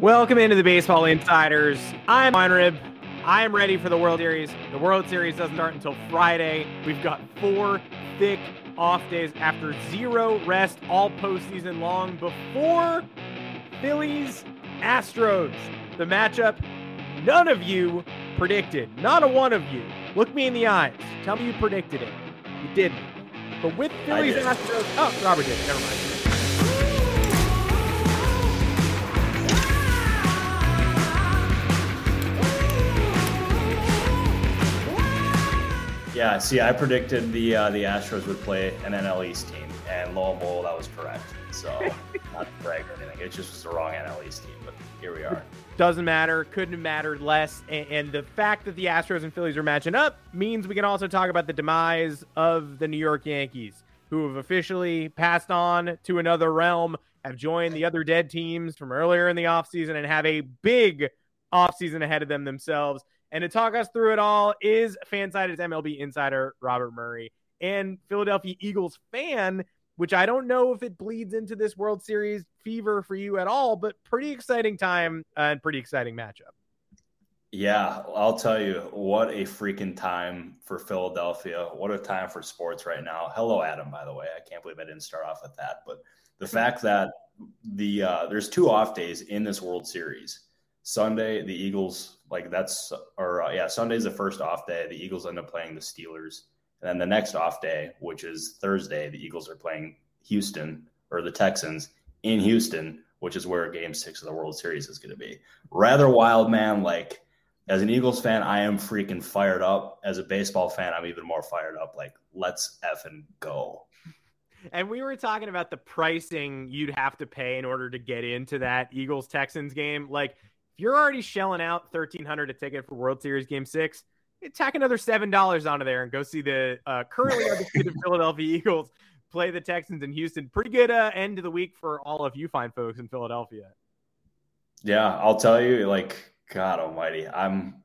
Welcome into the Baseball Insiders. I'm Weinrib. I am ready for the World Series. The World Series doesn't start until Friday. We've got four thick off days after zero rest all postseason long before Phillies Astros. The matchup none of you predicted. Not a one of you. Look me in the eyes. Tell me you predicted it. You didn't. But with Phillies Astros. Oh, Robert did. Never mind. Yeah, see, I predicted the uh, the Astros would play an NL East team, and lo and behold, I was correct. So, not to brag or anything, it just was the wrong NL East team, but here we are. Doesn't matter. Couldn't have mattered less. And, and the fact that the Astros and Phillies are matching up means we can also talk about the demise of the New York Yankees, who have officially passed on to another realm, have joined the other dead teams from earlier in the offseason, and have a big offseason ahead of them themselves. And to talk us through it all is Fansided's MLB insider Robert Murray and Philadelphia Eagles fan, which I don't know if it bleeds into this World Series fever for you at all, but pretty exciting time and pretty exciting matchup. Yeah, I'll tell you what a freaking time for Philadelphia. What a time for sports right now. Hello, Adam. By the way, I can't believe I didn't start off with that, but the fact that the uh, there's two off days in this World Series. Sunday, the Eagles like that's or uh, yeah, Sunday's the first off day. The Eagles end up playing the Steelers, and then the next off day, which is Thursday, the Eagles are playing Houston or the Texans in Houston, which is where Game Six of the World Series is going to be. Rather wild, man. Like as an Eagles fan, I am freaking fired up. As a baseball fan, I'm even more fired up. Like let's effing go. And we were talking about the pricing you'd have to pay in order to get into that Eagles Texans game. Like if you're already shelling out thirteen hundred a ticket for World Series Game Six, tack another seven dollars onto there and go see the uh, currently undefeated Philadelphia Eagles play the Texans in Houston. Pretty good uh, end of the week for all of you fine folks in Philadelphia. Yeah, I'll tell you, like God Almighty, I'm.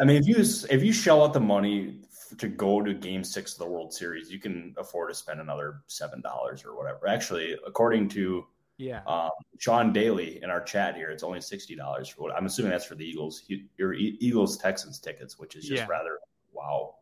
I mean, if you if you shell out the money to go to Game Six of the World Series, you can afford to spend another seven dollars or whatever. Actually, according to yeah. Um, Sean Daly in our chat here, it's only sixty dollars for what I'm assuming that's for the Eagles, your Eagles Texans tickets, which is just yeah. rather wow.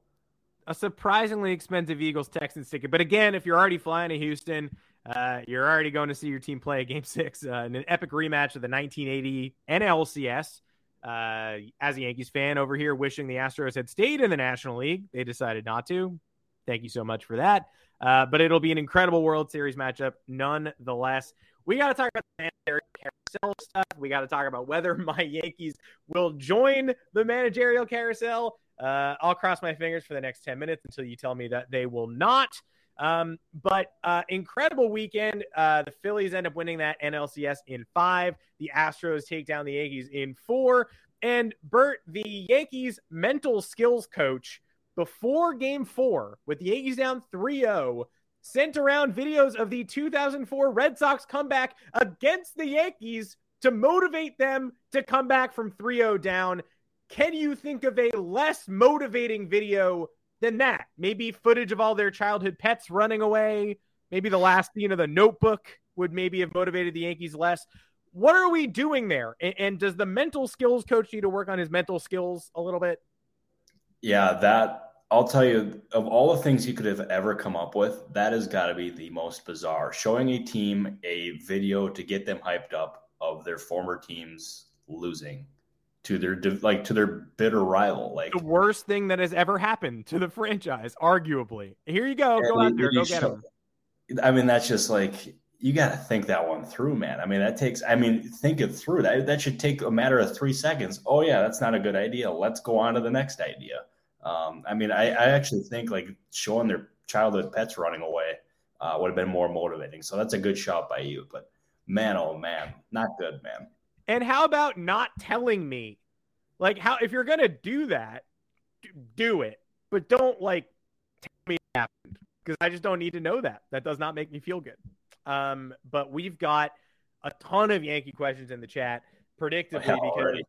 A surprisingly expensive Eagles Texans ticket, but again, if you're already flying to Houston, uh, you're already going to see your team play a Game Six uh, in an epic rematch of the 1980 NLCS. Uh, as a Yankees fan over here, wishing the Astros had stayed in the National League, they decided not to. Thank you so much for that. Uh, but it'll be an incredible World Series matchup, nonetheless we got to talk about the managerial carousel stuff. We got to talk about whether my Yankees will join the managerial carousel. Uh, I'll cross my fingers for the next 10 minutes until you tell me that they will not. Um, but uh, incredible weekend. Uh, the Phillies end up winning that NLCS in five. The Astros take down the Yankees in four. And Bert, the Yankees mental skills coach, before game four, with the Yankees down 3 0, sent around videos of the 2004 Red Sox comeback against the Yankees to motivate them to come back from 3 0 down. Can you think of a less motivating video than that? Maybe footage of all their childhood pets running away. Maybe the last scene of the notebook would maybe have motivated the Yankees less. What are we doing there? And, and does the mental skills coach need to work on his mental skills a little bit? Yeah, that I'll tell you, of all the things he could have ever come up with, that has got to be the most bizarre. Showing a team a video to get them hyped up of their former teams losing to their like to their bitter rival. Like the worst thing that has ever happened to the franchise, arguably. Here you go, go out there, go get them. I mean, that's just like you got to think that one through, man. I mean, that takes. I mean, think it through. That that should take a matter of three seconds. Oh yeah, that's not a good idea. Let's go on to the next idea. Um, I mean, I, I actually think like showing their childhood pets running away uh, would have been more motivating. So that's a good shot by you. But man, oh man, not good, man. And how about not telling me? Like, how if you're gonna do that, do it, but don't like tell me it happened because I just don't need to know that. That does not make me feel good. Um, but we've got a ton of Yankee questions in the chat, predictably because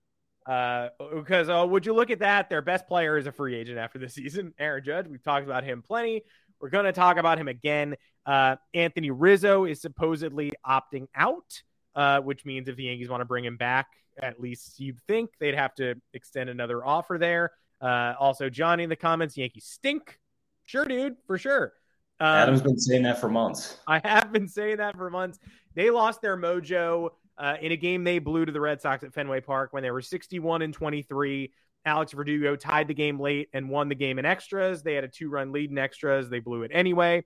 uh, because uh, would you look at that? Their best player is a free agent after the season, Aaron Judge. We've talked about him plenty. We're going to talk about him again. Uh, Anthony Rizzo is supposedly opting out, uh, which means if the Yankees want to bring him back, at least you'd think they'd have to extend another offer there. Uh, also, Johnny in the comments, Yankees stink. Sure, dude, for sure. Um, Adam's been saying that for months. I have been saying that for months. They lost their mojo uh, in a game they blew to the Red Sox at Fenway Park when they were 61 and 23. Alex Verdugo tied the game late and won the game in extras. They had a two run lead in extras. They blew it anyway.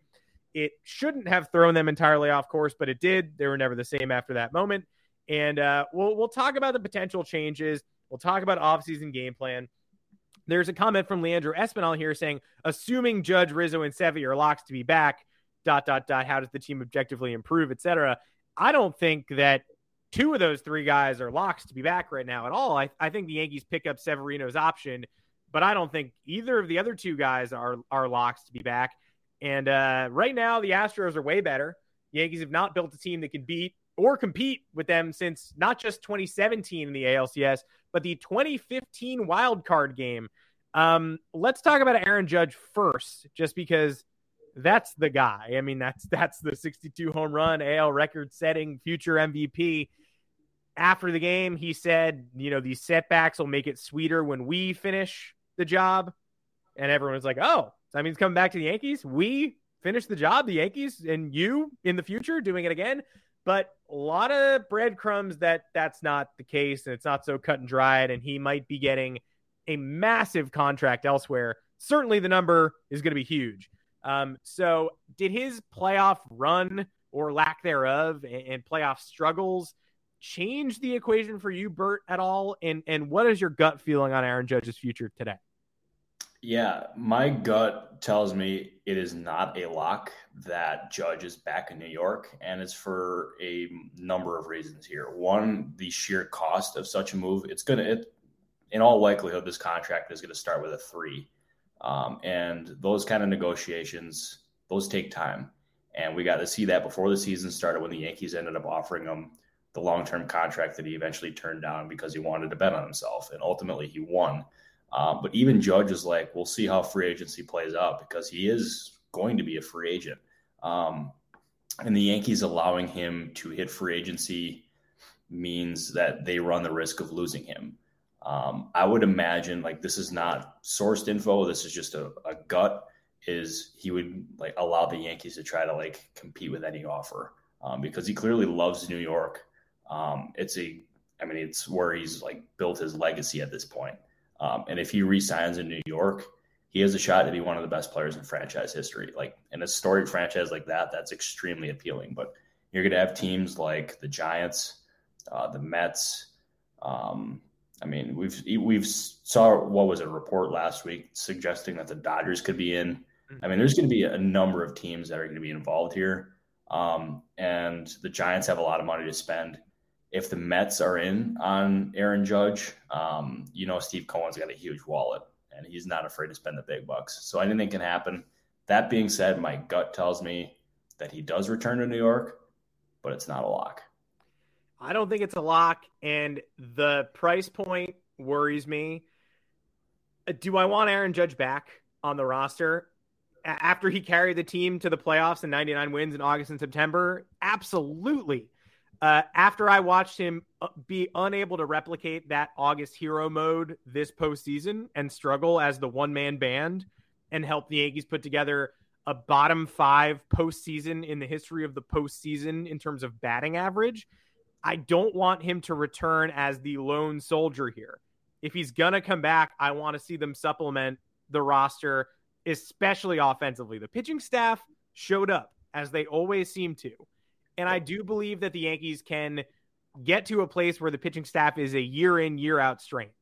It shouldn't have thrown them entirely off course, but it did. They were never the same after that moment. And uh, we'll we'll talk about the potential changes. We'll talk about offseason game plan. There's a comment from Leandro Espinal here saying, assuming Judge Rizzo and Sevy are locks to be back, dot dot dot. How does the team objectively improve, etc. I don't think that two of those three guys are locks to be back right now at all. I, I think the Yankees pick up Severino's option, but I don't think either of the other two guys are are locks to be back. And uh, right now, the Astros are way better. Yankees have not built a team that can beat or compete with them since not just 2017 in the ALCS, but the 2015 wild card game. Um, let's talk about Aaron Judge first, just because that's the guy. I mean, that's that's the 62 home run AL record setting future MVP. After the game, he said, you know, these setbacks will make it sweeter when we finish the job. And everyone was like, oh, that means coming back to the Yankees. We finish the job, the Yankees, and you in the future doing it again. But a lot of breadcrumbs that that's not the case and it's not so cut and dried. And he might be getting a massive contract elsewhere. Certainly the number is going to be huge. Um, so, did his playoff run or lack thereof and, and playoff struggles change the equation for you, Bert, at all? And and what is your gut feeling on Aaron Judge's future today? Yeah, my gut tells me it is not a lock that Judge is back in New York, and it's for a number of reasons here. One, the sheer cost of such a move. It's gonna, it, in all likelihood, this contract is to start with a three, um, and those kind of negotiations, those take time, and we got to see that before the season started when the Yankees ended up offering him the long-term contract that he eventually turned down because he wanted to bet on himself, and ultimately he won. Um, but even Judge is like, we'll see how free agency plays out because he is going to be a free agent. Um, and the Yankees allowing him to hit free agency means that they run the risk of losing him. Um, I would imagine like this is not sourced info. This is just a, a, gut. Is he would like allow the Yankees to try to like compete with any offer um, because he clearly loves New York. Um, it's a, I mean, it's where he's like built his legacy at this point. Um, and if he resigns in New York, he has a shot to be one of the best players in franchise history. Like in a storied franchise like that, that's extremely appealing. But you're going to have teams like the Giants, uh, the Mets. Um, I mean, we've we've saw what was a report last week suggesting that the Dodgers could be in. I mean, there's going to be a number of teams that are going to be involved here, um, and the Giants have a lot of money to spend if the Mets are in on Aaron Judge, um, you know Steve Cohen's got a huge wallet and he's not afraid to spend the big bucks. So anything can happen. That being said, my gut tells me that he does return to New York, but it's not a lock. I don't think it's a lock, and the price point worries me. Do I want Aaron Judge back on the roster? After he carried the team to the playoffs and 99 wins in August and September? Absolutely. Uh, after I watched him uh, be unable to replicate that August hero mode this postseason and struggle as the one man band and help the Yankees put together a bottom five postseason in the history of the postseason in terms of batting average, I don't want him to return as the lone soldier here. If he's going to come back, I want to see them supplement the roster, especially offensively. The pitching staff showed up as they always seem to. And I do believe that the Yankees can get to a place where the pitching staff is a year in, year out strength.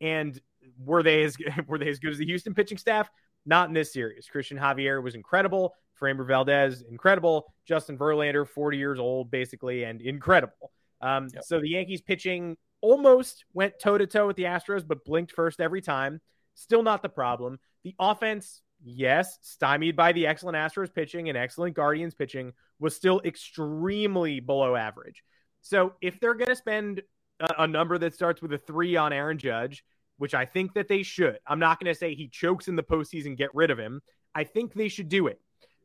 And were they as were they as good as the Houston pitching staff? Not in this series. Christian Javier was incredible. Framber Valdez, incredible. Justin Verlander, 40 years old, basically, and incredible. Um, yep. So the Yankees pitching almost went toe to toe with the Astros, but blinked first every time. Still not the problem. The offense, yes, stymied by the excellent Astros pitching and excellent Guardians pitching, was still extremely below average. So if they're going to spend a, a, number that starts with a three on Aaron Judge, which I think that they should, I'm not going to say he chokes in the postseason, get rid of him. I think they should do it.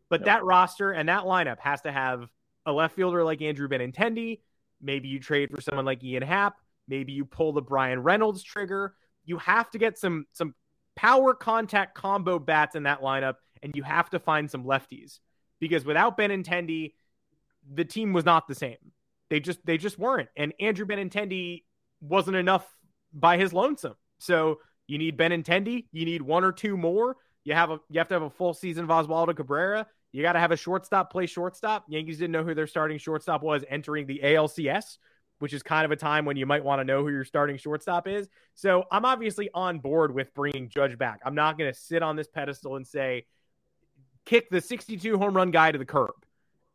But yep. that roster and that lineup has to have a left fielder like Andrew Benintendi. Maybe you trade for someone like Ian Happ. Maybe you pull the Bryan Reynolds trigger. You have to get some some power contact combo bats in that lineup, and you have to find some lefties because without Benintendi, the team was not the same. They just they just weren't, and Andrew Benintendi wasn't enough by his lonesome. So you need Benintendi. You need one or two more. You have a you have to have a full season of Oswaldo Cabrera. You got to have a shortstop play shortstop. Yankees didn't know who their starting shortstop was entering the ALCS, which is kind of a time when you might want to know who your starting shortstop is. So I'm obviously on board with bringing Judge back. I'm not going to sit on this pedestal and say, kick the 62 home run guy to the curb.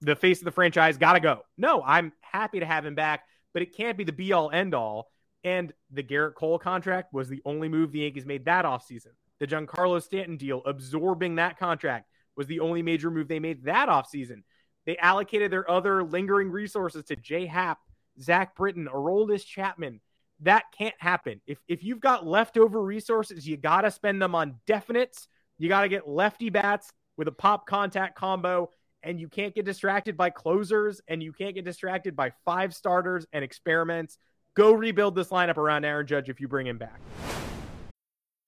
The face of the franchise got to go. No, I'm happy to have him back, but it can't be the be all end all. And the Gerrit Cole contract was the only move the Yankees made that offseason. The Giancarlo Stanton deal, absorbing that contract, was the only major move they made that offseason. They allocated their other lingering resources to Jay Happ, Zach Britton, Aroldis Chapman. That can't happen. If, if you've got leftover resources, you got to spend them on definites. You got to get lefty bats with a pop contact combo, and you can't get distracted by closers, and you can't get distracted by five starters and experiments. Go rebuild this lineup around Aaron Judge if you bring him back.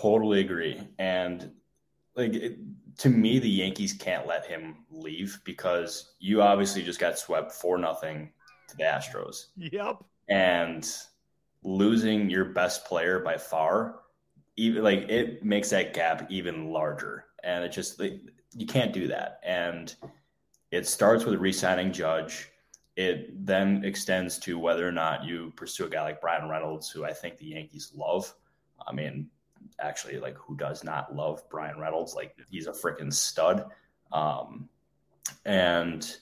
Totally agree. And like it, to me, the Yankees can't let him leave because you obviously just got swept for nothing to the Astros. Yep. And losing your best player by far, even like it makes that gap even larger. And it just like, you can't do that. And it starts with re-signing Judge. It then extends to whether or not you pursue a guy like Bryan Reynolds, who I think the Yankees love. I mean, actually like who does not love Bryan Reynolds? Like he's a freaking stud. Um, and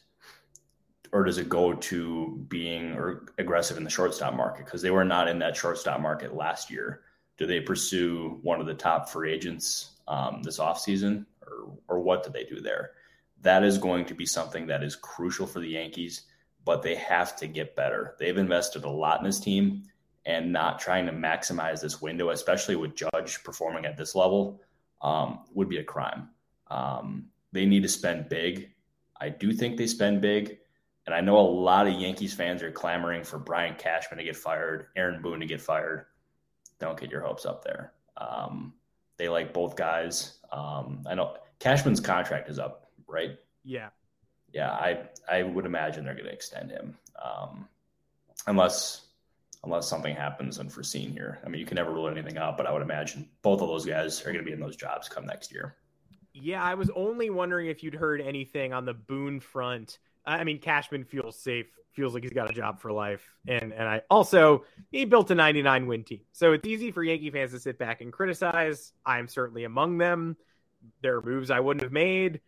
or does it go to being or aggressive in the shortstop market because they were not in that shortstop market last year? Do they pursue one of the top free agents um, this offseason or or what do they do there? That is going to be something that is crucial for the Yankees, but they have to get better. They've invested a lot in this team and not trying to maximize this window, especially with Judge performing at this level, um, would be a crime. Um, they need to spend big. I do think they spend big. And I know a lot of Yankees fans are clamoring for Brian Cashman to get fired, Aaron Boone to get fired. Don't get your hopes up there. Um, they like both guys. Um, I know Cashman's contract is up, right? Yeah. Yeah, I I would imagine they're going to extend him, um, unless unless something happens unforeseen here. I mean, you can never rule anything out, but I would imagine both of those guys are going to be in those jobs come next year. Yeah, I was only wondering if you'd heard anything on the Boone front. I mean, Cashman feels safe, feels like he's got a job for life, and and I also he built a 99 win team, so it's easy for Yankee fans to sit back and criticize. I'm certainly among them. There are moves I wouldn't have made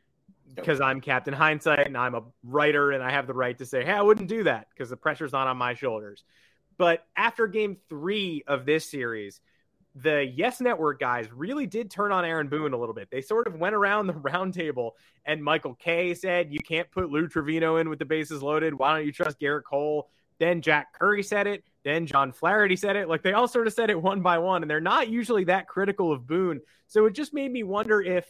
because I'm Captain Hindsight and I'm a writer and I have the right to say, hey, I wouldn't do that because the pressure's not on my shoulders. But after game three of this series, the Yes Network guys really did turn on Aaron Boone a little bit. They sort of went around the roundtable, and Michael Kay said, You can't put Lou Trivino in with the bases loaded. Why don't you trust Gerrit Cole? Then Jack Curry said it. Then John Flaherty said it. Like they all sort of said it one by one, and they're not usually that critical of Boone. So it just made me wonder if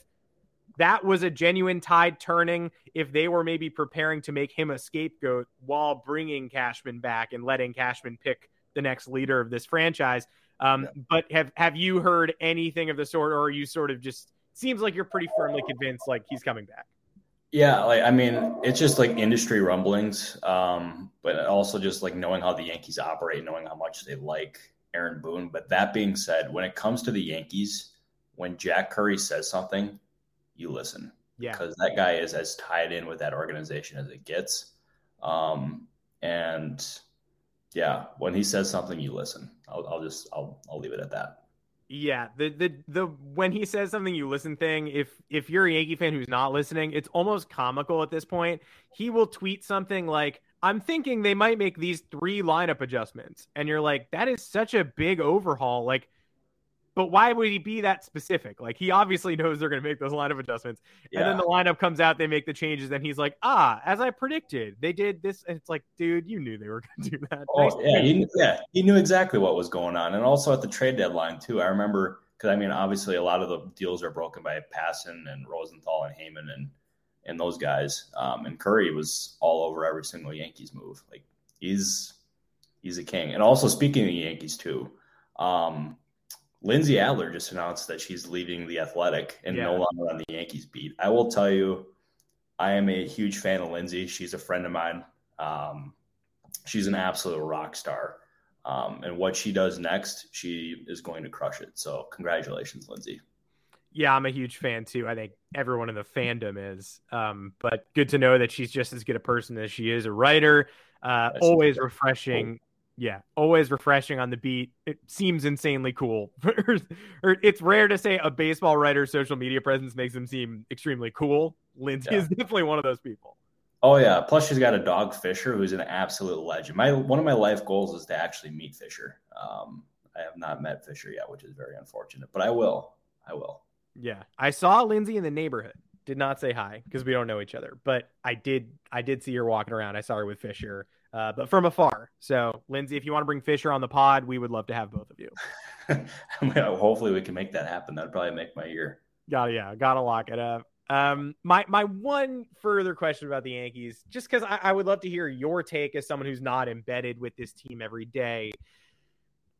that was a genuine tide turning, if they were maybe preparing to make him a scapegoat while bringing Cashman back and letting Cashman pick the next leader of this franchise. Um, yeah. But have have you heard anything of the sort, or are you sort of just seems like you're pretty firmly convinced like he's coming back? Yeah, like I mean, it's just like industry rumblings, um, but also just like knowing how the Yankees operate, knowing how much they like Aaron Boone. But that being said, when it comes to the Yankees, when Jack Curry says something, you listen. Yeah. Because that guy is as tied in with that organization as it gets. Um, and yeah, when he says something, you listen. I'll, I'll just I'll I'll leave it at that. Yeah, the the the when he says something you listen thing, if if you're a Yankee fan who's not listening, it's almost comical at this point. He will tweet something like, "I'm thinking they might make these three lineup adjustments." And you're like, "That is such a big overhaul. Like but why would he be that specific? Like he obviously knows they're going to make those lineup adjustments, yeah. and then the lineup comes out, they make the changes, and he's like, "Ah, as I predicted, they did this." And it's like, dude, you knew they were going to do that. Oh nice yeah, he, yeah, he knew exactly what was going on, and also at the trade deadline too. I remember because I mean, obviously, a lot of the deals are broken by Passan and Rosenthal and Heyman and and those guys. Um, and Curry was all over every single Yankees move. Like he's he's a king. And also speaking of the Yankees too. Um, Lindsey Adler just announced that she's leaving the Athletic and yeah. no longer on the Yankees beat. I will tell you, I am a huge fan of Lindsey. She's a friend of mine. Um, she's an absolute rock star. Um, and what she does next, she is going to crush it. So, congratulations, Lindsey. Yeah, I'm a huge fan too. I think everyone in the fandom is. Um, but good to know that she's just as good a person as she is a writer. Uh, always refreshing yeah, always refreshing on the beat. It seems insanely cool. or it's rare to say a baseball writer's social media presence makes them seem extremely cool. Lindsey yeah. is definitely one of those people. Oh yeah. Plus, she's got a dog, Fisher, who's an absolute legend. My one of my life goals is to actually meet Fisher. Um, I have not met Fisher yet, which is very unfortunate, but I will. I will. Yeah, I saw Lindsey in the neighborhood. Did not say hi because we don't know each other, but I did. I did see her walking around. I saw her with Fisher uh, but from afar. So, Lindsey, if you want to bring Fisher on the pod, we would love to have both of you. Hopefully, we can make that happen. That'd probably make my year. Gotta, yeah, gotta lock it up. Um, my my one further question about the Yankees, just because I, I would love to hear your take as someone who's not embedded with this team every day.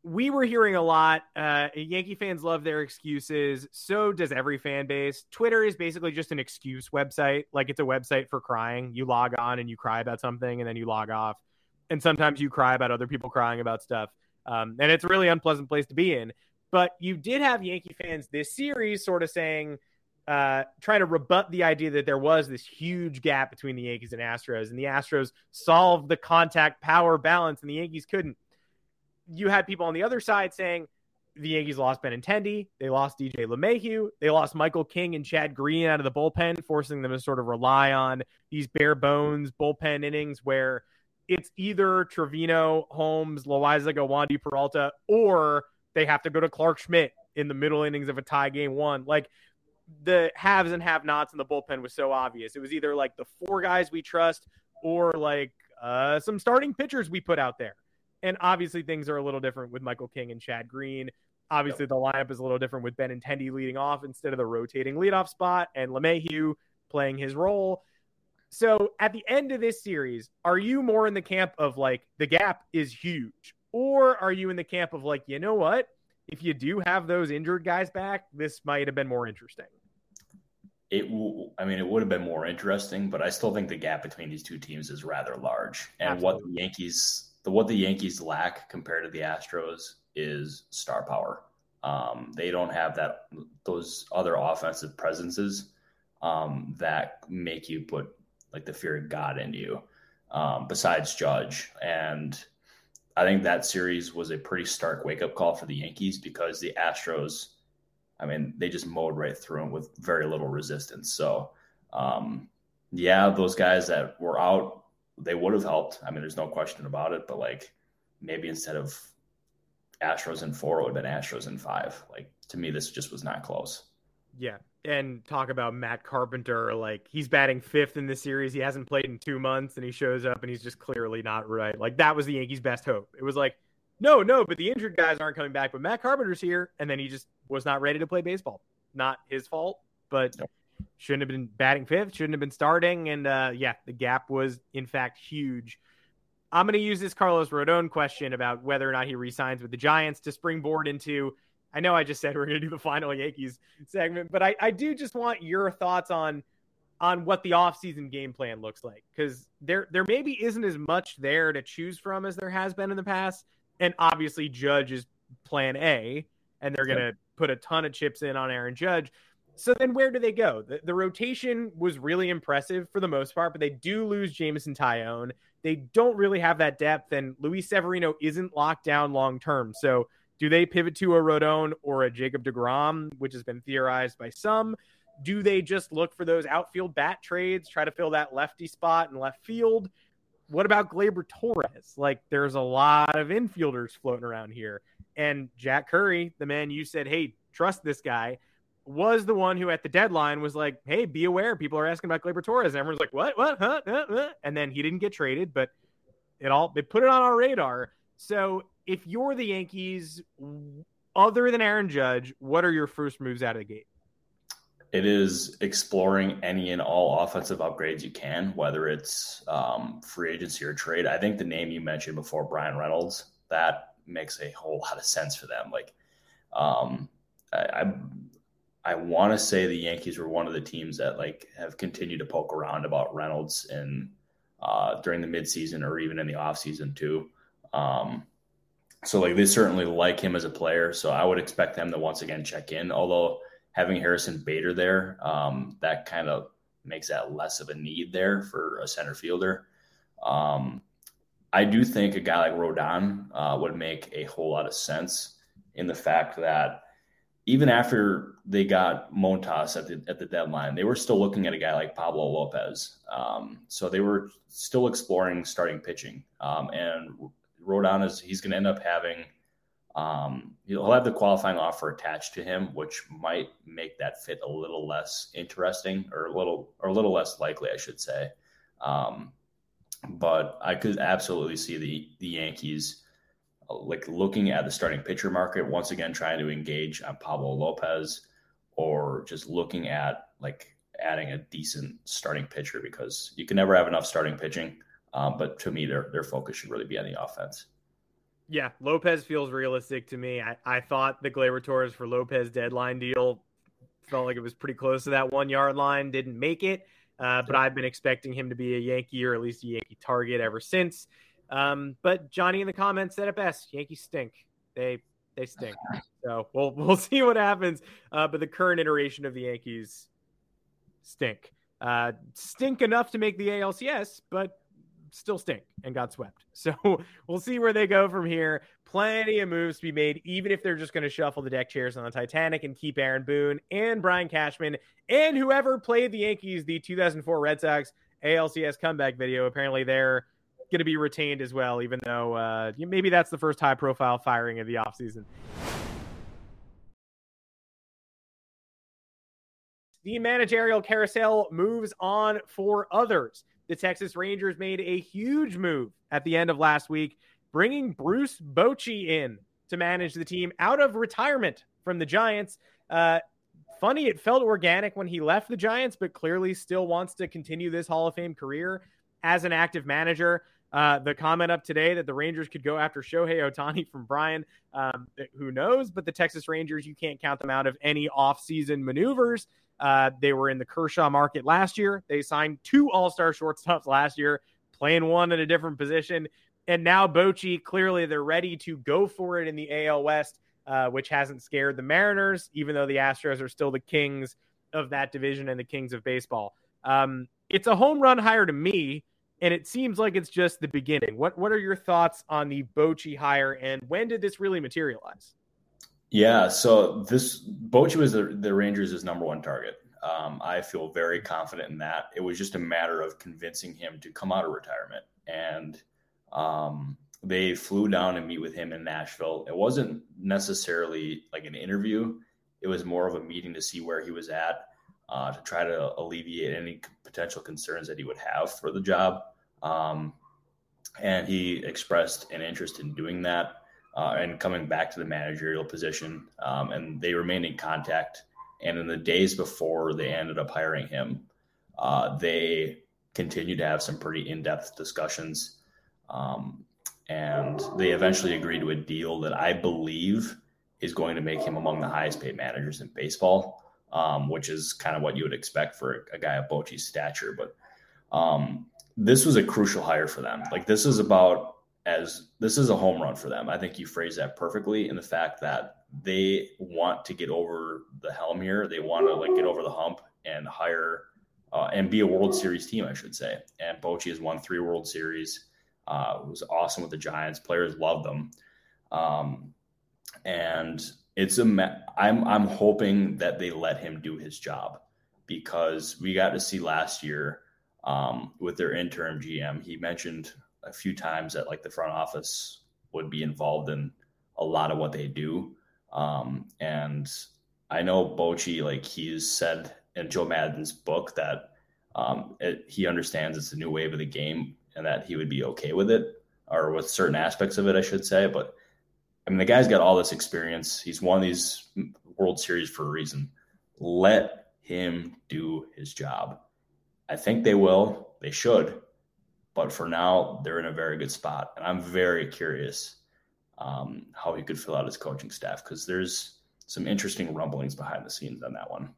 We were hearing a lot. Uh, Yankee fans love their excuses. So does every fan base. Twitter is basically just an excuse website. Like it's a website for crying. You log on and you cry about something, and then you log off and sometimes you cry about other people crying about stuff. Um, and it's a really unpleasant place to be in. But you did have Yankee fans this series sort of saying, uh, trying to rebut the idea that there was this huge gap between the Yankees and Astros, and the Astros solved the contact power balance, and the Yankees couldn't. You had people on the other side saying the Yankees lost Benintendi, they lost DJ LeMahieu, they lost Michael King and Chad Green out of the bullpen, forcing them to sort of rely on these bare bones bullpen innings where it's either Trivino, Holmes, Loaisiga, Wandy Peralta, or they have to go to Clarke Schmidt in the middle innings of a tie game one. Like the haves and have nots in the bullpen was so obvious. It was either like the four guys we trust or like uh, some starting pitchers we put out there. And obviously things are a little different with Michael King and Chad Green. Obviously yep. the lineup is a little different with Ben Benintendi leading off instead of the rotating leadoff spot and LeMahieu playing his role. So at the end of this series, are you more in the camp of like the gap is huge? Or are you in the camp of like, you know what? If you do have those injured guys back, this might have been more interesting. It, will, I mean, it would have been more interesting, but I still think the gap between these two teams is rather large. And Absolutely. what the Yankees, the what the Yankees lack compared to the Astros is star power. Um, they don't have that those other offensive presences um, that make you put like the fear of God in you, um, besides Judge. And I think that series was a pretty stark wake up call for the Yankees because the Astros, I mean, they just mowed right through them with very little resistance. So, um, yeah, those guys that were out, they would have helped. I mean, there's no question about it. But like maybe instead of Astros in four, it would have been Astros in five. Like to me, this just was not close. Yeah. And talk about Matt Carpenter. Like he's batting fifth in this series. He hasn't played in two months and he shows up and he's just clearly not right. Like that was the Yankees' best hope. It was like, no, no, but the injured guys aren't coming back. But Matt Carpenter's here. And then he just was not ready to play baseball. Not his fault, but yep. Shouldn't have been batting fifth, shouldn't have been starting. And uh, yeah, the gap was in fact huge. I'm going to use this Carlos Rodon question about whether or not he resigns with the Giants to springboard into I know I just said we're going to do the final Yankees segment, but I, I do just want your thoughts on on what the offseason game plan looks like because there there maybe isn't as much there to choose from as there has been in the past, and obviously Judge is Plan A, and they're going to put a ton of chips in on Aaron Judge. So then where do they go? The, the, rotation was really impressive for the most part, but they do lose Jameson Taillon. They don't really have that depth, and Luis Severino isn't locked down long term. So do they pivot to a Rodon or a Jacob DeGrom, which has been theorized by some? Do they just look for those outfield bat trades, try to fill that lefty spot in left field? What about Gleyber Torres? Like, there's a lot of infielders floating around here. And Jack Curry, the man you said, hey, trust this guy, was the one who at the deadline was like, hey, be aware. People are asking about Gleyber Torres. And everyone's like, what, what, huh? And then he didn't get traded, but it all, they put it on our radar. So if you're the Yankees, other than Aaron Judge, what are your first moves out of the gate? It is exploring any and all offensive upgrades you can, whether it's um, free agency or trade. I think the name you mentioned before, Bryan Reynolds, that makes a whole lot of sense for them. Like, um, I, I, I want to say the Yankees were one of the teams that like have continued to poke around about Reynolds and uh, during the midseason or even in the offseason too. Um, so like they certainly like him as a player. So I would expect them to once again check in. Although having Harrison Bader there, um, that kind of makes that less of a need there for a center fielder. Um, I do think a guy like Rodon uh, would make a whole lot of sense in the fact that even after they got Montas at the at the deadline, they were still looking at a guy like Pablo Lopez. Um, so they were still exploring starting pitching, um, and Rodon is he's going to end up having um, he'll have the qualifying offer attached to him, which might make that fit a little less interesting or a little or a little less likely, I should say. Um, but I could absolutely see the the Yankees like looking at the starting pitcher market once again, trying to engage on Pablo Lopez, or just looking at like adding a decent starting pitcher because you can never have enough starting pitching. Um, but to me, their their focus should really be on the offense. Yeah, Lopez feels realistic to me. I, I thought the Gleyber Torres for Lopez deadline deal felt like it was pretty close to that one yard line. Didn't make it, uh, but I've been expecting him to be a Yankee or at least a Yankee target ever since. Um, but Johnny in the comments said it best: Yankees stink. They they stink. So we'll we'll see what happens. Uh, but the current iteration of the Yankees stink. Uh, stink enough to make the ALCS, but still stink and got swept. So we'll see where they go from here. Plenty of moves to be made, even if they're just going to shuffle the deck chairs on the Titanic and keep Aaron Boone and Brian Cashman and whoever played the Yankees the 2004 Red Sox ALCS comeback video. Apparently, they're going to be retained as well, even though uh, maybe that's the first high profile firing of the offseason. The managerial carousel moves on for others the Texas Rangers made a huge move at the end of last week, bringing Bruce Bochy in to manage the team out of retirement from the Giants. Uh, funny, it felt organic when he left the Giants, but clearly still wants to continue this Hall of Fame career as an active manager. Uh, the comment up today that the Rangers could go after Shohei Ohtani from Brian, um, who knows? But the Texas Rangers, you can't count them out of any offseason maneuvers. Uh, they were in the Kershaw market last year. They signed two All Star shortstops last year, playing one in a different position. And now Bochy, clearly they're ready to go for it in the AL West, uh, which hasn't scared the Mariners, even though the Astros are still the kings of that division and the kings of baseball. Um, it's a home run hire to me, and it seems like it's just the beginning. What What are your thoughts on the Bochy hire, and when did this really materialize? Yeah, so this Bochy was the, the Rangers' number one target. Um, I feel very confident in that. It was just a matter of convincing him to come out of retirement, and um, they flew down to meet with him in Nashville. It wasn't necessarily like an interview, it was more of a meeting to see where he was at, uh, to try to alleviate any potential concerns that he would have for the job. Um, and he expressed an interest in doing that uh, and coming back to the managerial position. Um, and they remained in contact. And in the days before they ended up hiring him, uh, they continued to have some pretty in depth discussions. Um, and they eventually agreed to a deal that I believe is going to make him among the highest paid managers in baseball, um, which is kind of what you would expect for a, guy of Bochy's stature. But um, this was a crucial hire for them. Like this is about as this is a home run for them. I think you phrased that perfectly in the fact that they want to get over the helm here. They want to like get over the hump and hire uh, and be a World Series team, I should say. And Bochy has won three World Series. Uh, was awesome with the Giants. Players love them. Um, and it's a I'm I'm hoping that they let him do his job because we got to see last year um, with their interim GM. He mentioned a few times that like the front office would be involved in a lot of what they do. Um, and I know Bochy, like he's said in Joe Maddon's book that um, it, he understands it's a new wave of the game and that he would be okay with it or with certain aspects of it, I should say. But I mean, the guy's got all this experience. He's won these World Series for a reason. Let him do his job. I think they will. They should. But for now, they're in a very good spot. And I'm very curious um, how he could fill out his coaching staff because there's some interesting rumblings behind the scenes on that one.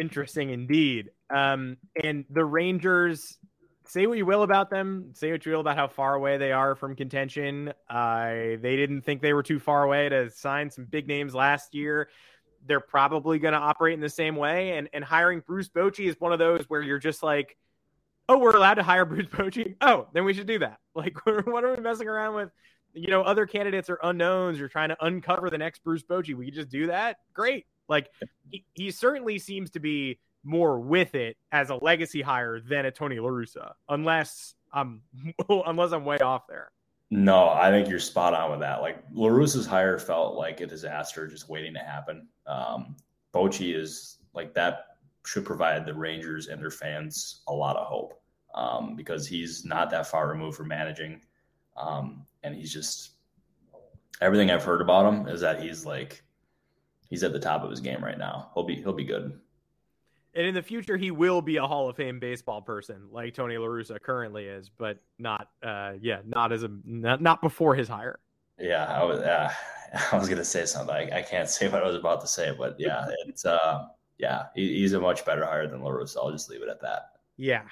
Interesting indeed. Um, and the Rangers, say what you will about them, say what you will about how far away they are from contention. Uh, they didn't think they were too far away to sign some big names last year. They're probably going to operate in the same way. And and hiring Bruce Bochy is one of those where you're just like, oh, we're allowed to hire Bruce Bochy. Oh, then we should do that. Like, what are we messing around with? You know, other candidates are unknowns. You're trying to uncover the next Bruce Bochy. We just do that. Great. Like, he, he certainly seems to be more with it as a legacy hire than a Tony La Russa, unless I'm unless I'm way off there. No, I think you're spot on with that. Like La Russa's hire felt like a disaster just waiting to happen. Um, Bochy is like that should provide the Rangers and their fans a lot of hope um, because he's not that far removed from managing, um, and he's just everything I've heard about him is that he's like he's at the top of his game right now. He'll be he'll be good and in the future he will be a Hall of Fame baseball person like Tony La Russa currently is, but not uh yeah, not as a not, not before his hire. Yeah, I was uh, I was gonna say something. I, I can't say what I was about to say, but yeah, it's uh yeah, he, he's a much better hire than La Russa. I'll just leave it at that. Yeah.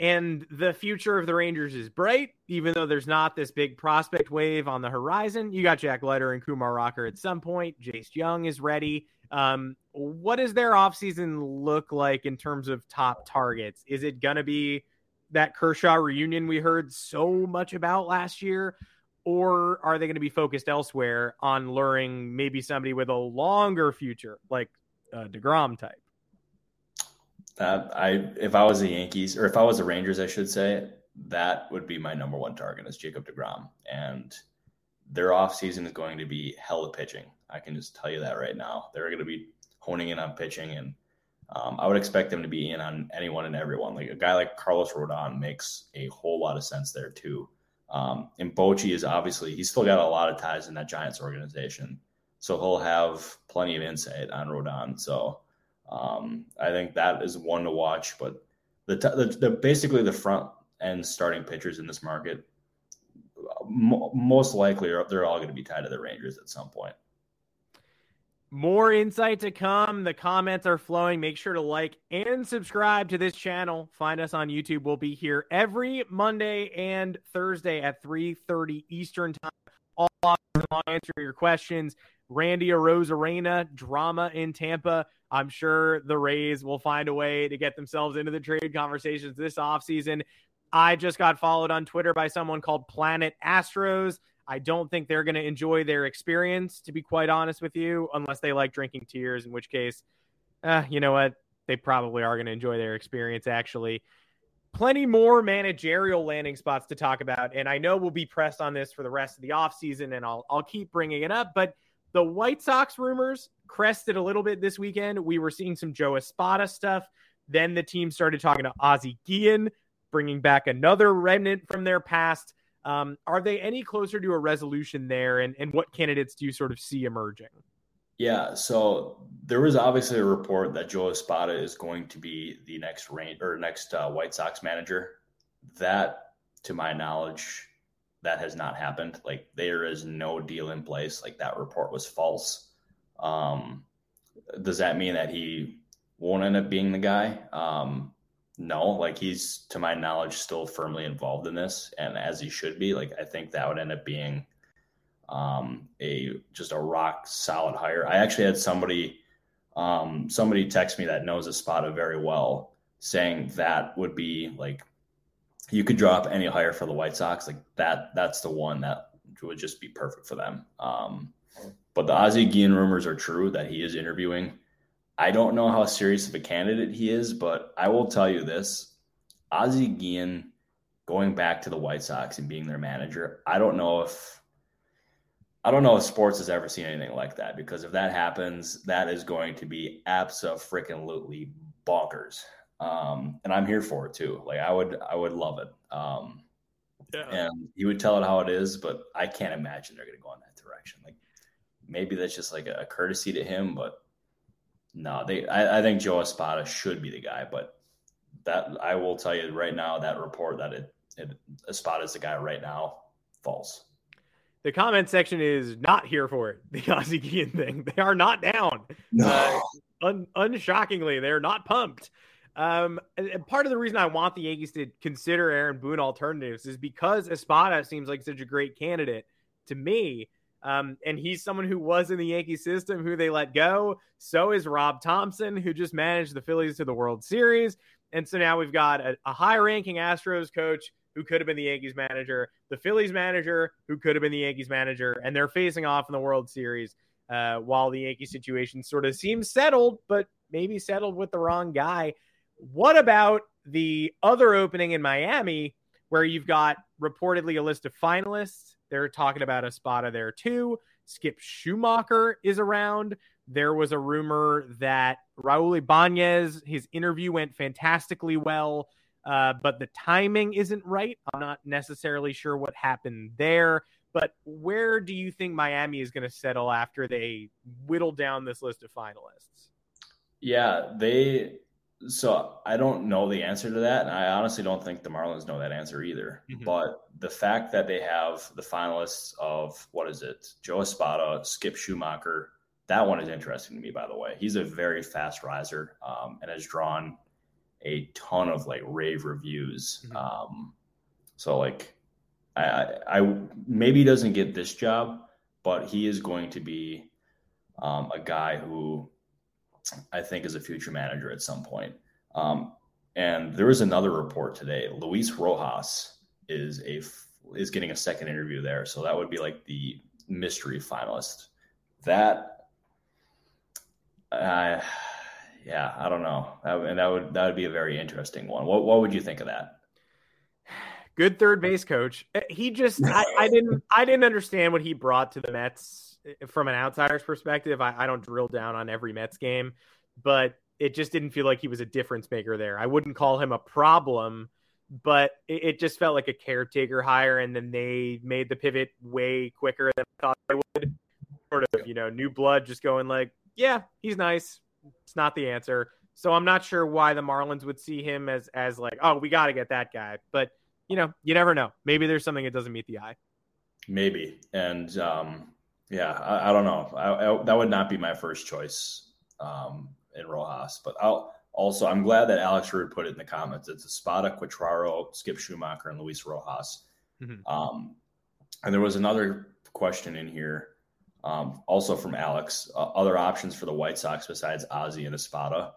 And the future of the Rangers is bright, even though there's not this big prospect wave on the horizon. You got Jack Leiter and Kumar Rocker at some point. Josh Jung is ready. Um, what does their offseason look like in terms of top targets? Is it going to be that Kershaw reunion we heard so much about last year? Or are they going to be focused elsewhere on luring maybe somebody with a longer future, like uh, DeGrom type? Uh, I if I was the Yankees or if I was the Rangers, I should say that would be my number one target is Jacob DeGrom, and their offseason is going to be hella pitching. I can just tell you that right now. They're going to be honing in on pitching, and um, I would expect them to be in on anyone and everyone. Like a guy like Carlos Rodon makes a whole lot of sense there too. Um, and Bochy is obviously he's still got a lot of ties in that Giants organization, so he'll have plenty of insight on Rodon. So um, I think that is one to watch. But the, the, the basically the front end starting pitchers in this market, most likely are, they're all going to be tied to the Rangers at some point. More insight to come. The comments are flowing. Make sure to like and subscribe to this channel. Find us on YouTube. We'll be here every Monday and Thursday at 3:30 Eastern Time. All I'll answer your questions. Randy Arozarena, drama in Tampa. I'm sure the Rays will find a way to get themselves into the trade conversations this offseason. I just got followed on Twitter by someone called Planet Astros. I don't think they're going to enjoy their experience, to be quite honest with you, unless they like drinking tears, in which case, uh, you know what? They probably are going to enjoy their experience, actually. plenty more managerial landing spots to talk about. And I know we'll be pressed on this for the rest of the offseason, and I'll, I'll keep bringing it up. But the White Sox rumors crested a little bit this weekend. We were seeing some Joe Espada stuff. Then the team started talking to Ozzie Guillen, bringing back another remnant from their past. Um, are they any closer to a resolution there? And, and what candidates do you sort of see emerging? Yeah, so there was obviously a report that Joe Espada is going to be the next rain or next uh, White Sox manager. That, to my knowledge, that has not happened. Like there is no deal in place. Like that report was false. Um, does that mean that he won't end up being the guy? Um, no, like he's to my knowledge still firmly involved in this, and as he should be. Like I think that would end up being um, a just a rock solid hire. I actually had somebody um, somebody text me that knows Espada very well, saying that would be like you could drop any hire for the White Sox. Like that, that's the one that would just be perfect for them. Um, but the Ozzie Guillen rumors are true that he is interviewing. I don't know how serious of a candidate he is, but I will tell you this: Ozzie Guillen going back to the White Sox and being their manager. I don't know if I don't know if sports has ever seen anything like that because if that happens, that is going to be absolutely bonkers. Um, and I'm here for it too. Like I would, I would love it. Um, yeah. And you would tell it how it is, but I can't imagine they're going to go in that direction. Like maybe that's just like a, courtesy to him, but no, they. I, I think Joe Espada should be the guy, but that I will tell you right now that report that it, it Espada is the guy right now, false. The comment section is not here for it. The Ozzie Guillen thing. They are not down. No. Uh, un- unshockingly, they're not pumped. Um, and part of the reason I want the Yankees to consider Aaron Boone alternatives is because Espada seems like such a great candidate to me. Um, and he's someone who was in the Yankee system who they let go. So is Rob Thompson, who just managed the Phillies to the World Series. And so now we've got a, a high ranking Astros coach who could have been the Yankees manager, the Phillies manager who could have been the Yankees manager, and they're facing off in the World Series uh, while the Yankee situation sort of seems settled, but maybe settled with the wrong guy. What about the other opening in Miami where you've got reportedly a list of finalists? They're talking about Espada there too. Skip Schumaker is around. There was a rumor that Raul Ibanez, his interview went fantastically well, uh, but the timing isn't right. I'm not necessarily sure what happened there. But where do you think Miami is going to settle after they whittle down this list of finalists? Yeah, they so I don't know the answer to that, and I honestly don't think the Marlins know that answer either. Mm-hmm. But the fact that they have the finalists of what is it, Joe Espada, Skip Schumaker, that one is interesting to me. By the way, he's a very fast riser um, and has drawn a ton of like rave reviews. Mm-hmm. Um, so like, I, I maybe he doesn't get this job, but he is going to be um, a guy who I think, is a future manager at some point. Um, and there was another report today. Luis Rojas is a is getting a second interview there, so that would be like the mystery finalist. That, uh, yeah, I don't know, and that would that would be a very interesting one. What what would you think of that? Good third base coach. He just I, I didn't I didn't understand what he brought to the Mets from an outsider's perspective, I, I don't drill down on every Mets game, but it just didn't feel like he was a difference maker there. I wouldn't call him a problem, but it, it, just felt like a caretaker hire, and then they made the pivot way quicker than I thought they would. Sort of, you know, new blood just going like, yeah, he's nice. It's not the answer. So I'm not sure why the Marlins would see him as as like, oh, we got to get that guy. But you know, you never know. Maybe there's something that doesn't meet the eye. Maybe, and um, yeah, I, I don't know. I, I, that would not be my first choice um, in Rojas, but I'll also I'm glad that Alex Rude put it in the comments. It's Espada, Quatraro, Skip Schumaker, and Luis Rojas. Mm-hmm. Um, and there was another question in here, um, also from Alex. Uh, other options for the White Sox besides Ozzie and Espada.